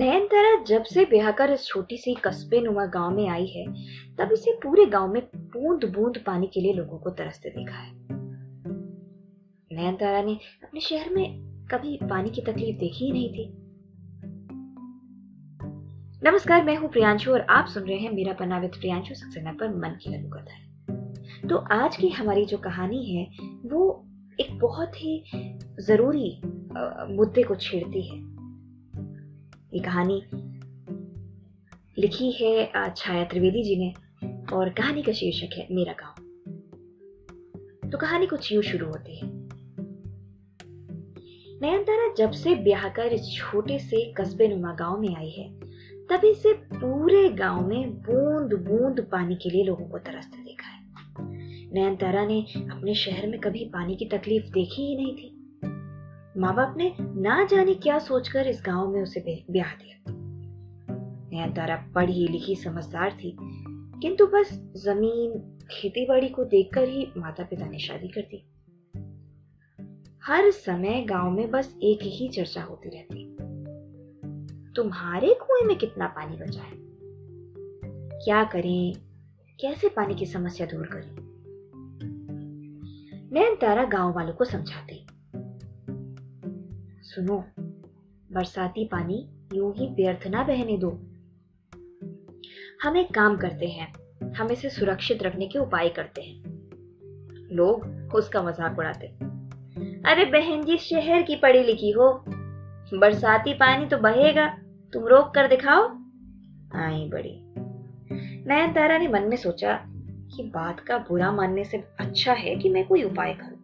नयनतारा जब से ब्याह कर इस छोटी सी कस्बे नुमा गाँव में आई है, तब इसे पूरे गाँव में बूंद बूंद पानी के लिए लोगों को तरसते देखा है। नयनतारा ने अपने शहर में कभी पानी की तकलीफ़ देखी ही नहीं थी। नमस्कार, मैं हूँ प्रियांशु और आप सुन रहे हैं मेरा पन्ना विद प्रियांशु सक्सेना पर मन की लघु कथा है। तो आज की हमारी जो कहानी है, वो एक बहुत ही ज़रूरी मुद्दे को छेड़ती है। ये कहानी लिखी है छाया त्रिवेदी जी ने और कहानी का शीर्षक है, मेरा गाँव। तो कहानी कुछ यूँ शुरू होती है। नयनतारा जब से ब्याह कर इस छोटे से कस्बे नुमा गाँव में आई है, तभी से पूरे गाँव में बूंद बूंद पानी के लिए लोगों को तरसते देखा है। नयनतारा ने अपने शहर में कभी पानी की तकलीफ़ देखी ही नहीं थी। माँ बाप ने ना जाने क्या सोचकर इस गाँव में उसे ब्याह दिया। नयनतारा पढ़ी लिखी समझदार थी, किंतु बस ज़मीन खेती बाड़ी को देखकर ही माता पिता ने शादी कर दी। हर समय गाँव में बस एक ही चर्चा होती रहती। तुम्हारे कुएँ में कितना पानी बचा है? क्या करें? कैसे पानी की समस्या दूर करें? नैन तारा गाँव वालों को समझाती। सुनो, बरसाती पानी यूँ ही व्यर्थ ना बहने दो। हम एक काम करते हैं, हम इसे सुरक्षित रखने के उपाय करते हैं। लोग उसका मज़ाक उड़ाते अरे बहन जी, शहर की पढ़ी लिखी हो। बरसाती पानी तो बहेगा, तुम रोक कर दिखाओ। आई बड़ी। नयन तारा ने मन में सोचा कि बात का बुरा मानने से अच्छा है कि मैं कोई उपाय करूँ।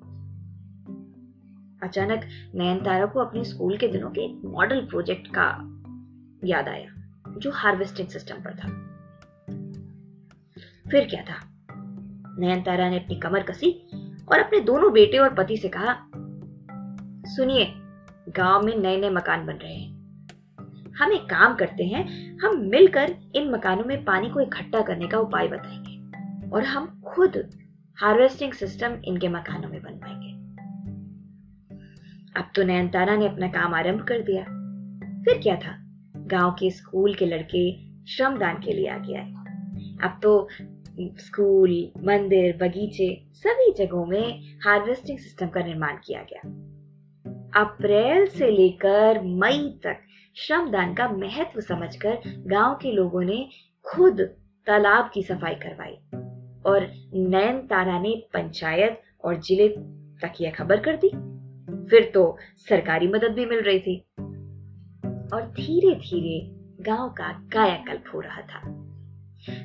अचानक नयन तारा को अपने स्कूल के दिनों के मॉडल प्रोजेक्ट का याद आया, जो हार्वेस्टिंग सिस्टम पर था। फिर क्या था? नयन तारा ने अपनी कमर कसी और अपने दोनों बेटे और पति से कहा, सुनिए, गाँव में नए नए मकान बन रहे हैं। हम एक काम करते हैं, हम मिलकर इन मकानों में पानी को इकट्ठा करने का उपाय बताएँगे और हम खुद हार्वेस्टिंग सिस्टम इनके मकानों में बनवाएँगे अब तो नयनतारा ने अपना काम आरंभ कर दिया। फिर क्या था? गाँव के स्कूल के लड़के श्रमदान के लिए आगे आए। अब तो स्कूल, मंदिर, बगीचे, सभी जगहों में हार्वेस्टिंग सिस्टम का निर्माण किया गया। अप्रैल से लेकर मई तक श्रमदान का महत्व समझकर गाँव के लोगों ने खुद तालाब की सफ़ाई करवाई और नयन तारा ने पंचायत और ज़िले तक यह खबर कर दी। फिर तो सरकारी मदद भी मिल रही थी। और धीरे धीरे गाँव का कायाकल्प हो रहा था।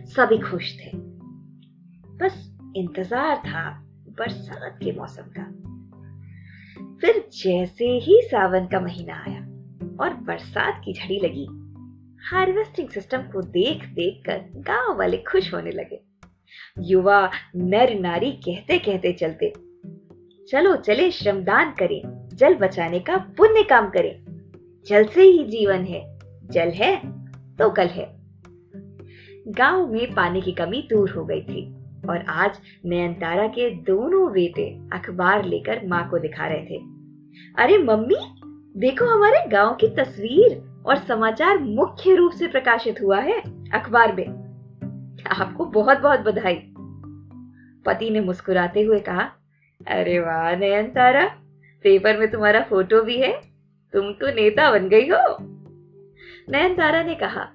सभी खुश थे। बस इंतज़ार था बरसात के मौसम का। फिर जैसे ही सावन का महीना आया और बरसात की झड़ी लगी, हार्वेस्टिंग सिस्टम को देख देख कर गाँव वाले खुश होने लगे। युवा नर नारी कहते कहते चलते चलो चले श्रमदान करें, जल बचाने का पुण्य काम करें। जल से ही जीवन है, जल है तो कल है। गाँव में पानी की कमी दूर हो गई थी और आज नयनतारा के दोनों बेटे अखबार लेकर माँ को दिखा रहे थे। अरे मम्मी, देखो हमारे गाँव की तस्वीर और समाचार मुख्य रूप से प्रकाशित हुआ है अखबार में। आपको बहुत बहुत बधाई। पति ने मुस्कुराते हुए कहा अरे वाह, नयन तारा। पेपर में तुम्हारा फ़ोटो भी है। तुम तो नेता बन गई हो। नयन तारा ने कहा,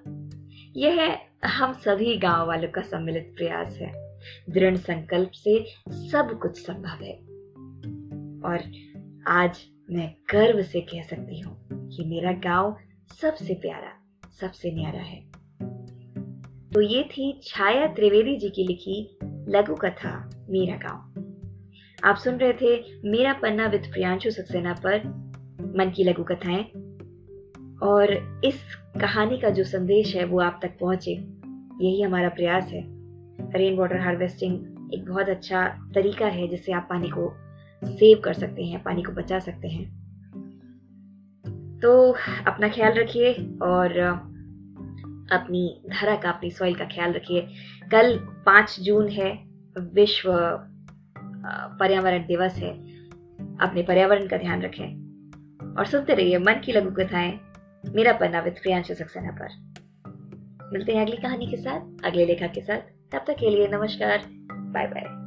यह हम सभी गाँव वालों का सम्मिलित प्रयास है। दृढ़ संकल्प से सब कुछ संभव है। और आज मैं गर्व से कह सकती हूँ कि मेरा गाँव सबसे प्यारा, सबसे न्यारा है। तो ये थी छाया त्रिवेदी जी की लिखी लघु कथा, मेरा गाँव। आप सुन रहे थे मेरा पन्ना विद प्रियांशु सक्सेना पर मन की लघु कथाएँ। और इस कहानी का जो संदेश है, वो आप तक पहुँचे, यही हमारा प्रयास है। रेन वाटर हार्वेस्टिंग एक बहुत अच्छा तरीका है, जिससे आप पानी को सेव कर सकते हैं, पानी को बचा सकते हैं। तो अपना ख्याल रखिए और अपनी धरा का, अपनी सॉइल का ख्याल रखिए। कल पाँच जून है, विश्व पर्यावरण दिवस है। अपने पर्यावरण का ध्यान रखें और सुनते रहिए मन की लघु कथाएँ मेरा पन्ना विद प्रियांशु सक्सेना पर। मिलते हैं अगली कहानी के साथ, अगले लेखक के साथ। तब तक के लिए नमस्कार। Bye bye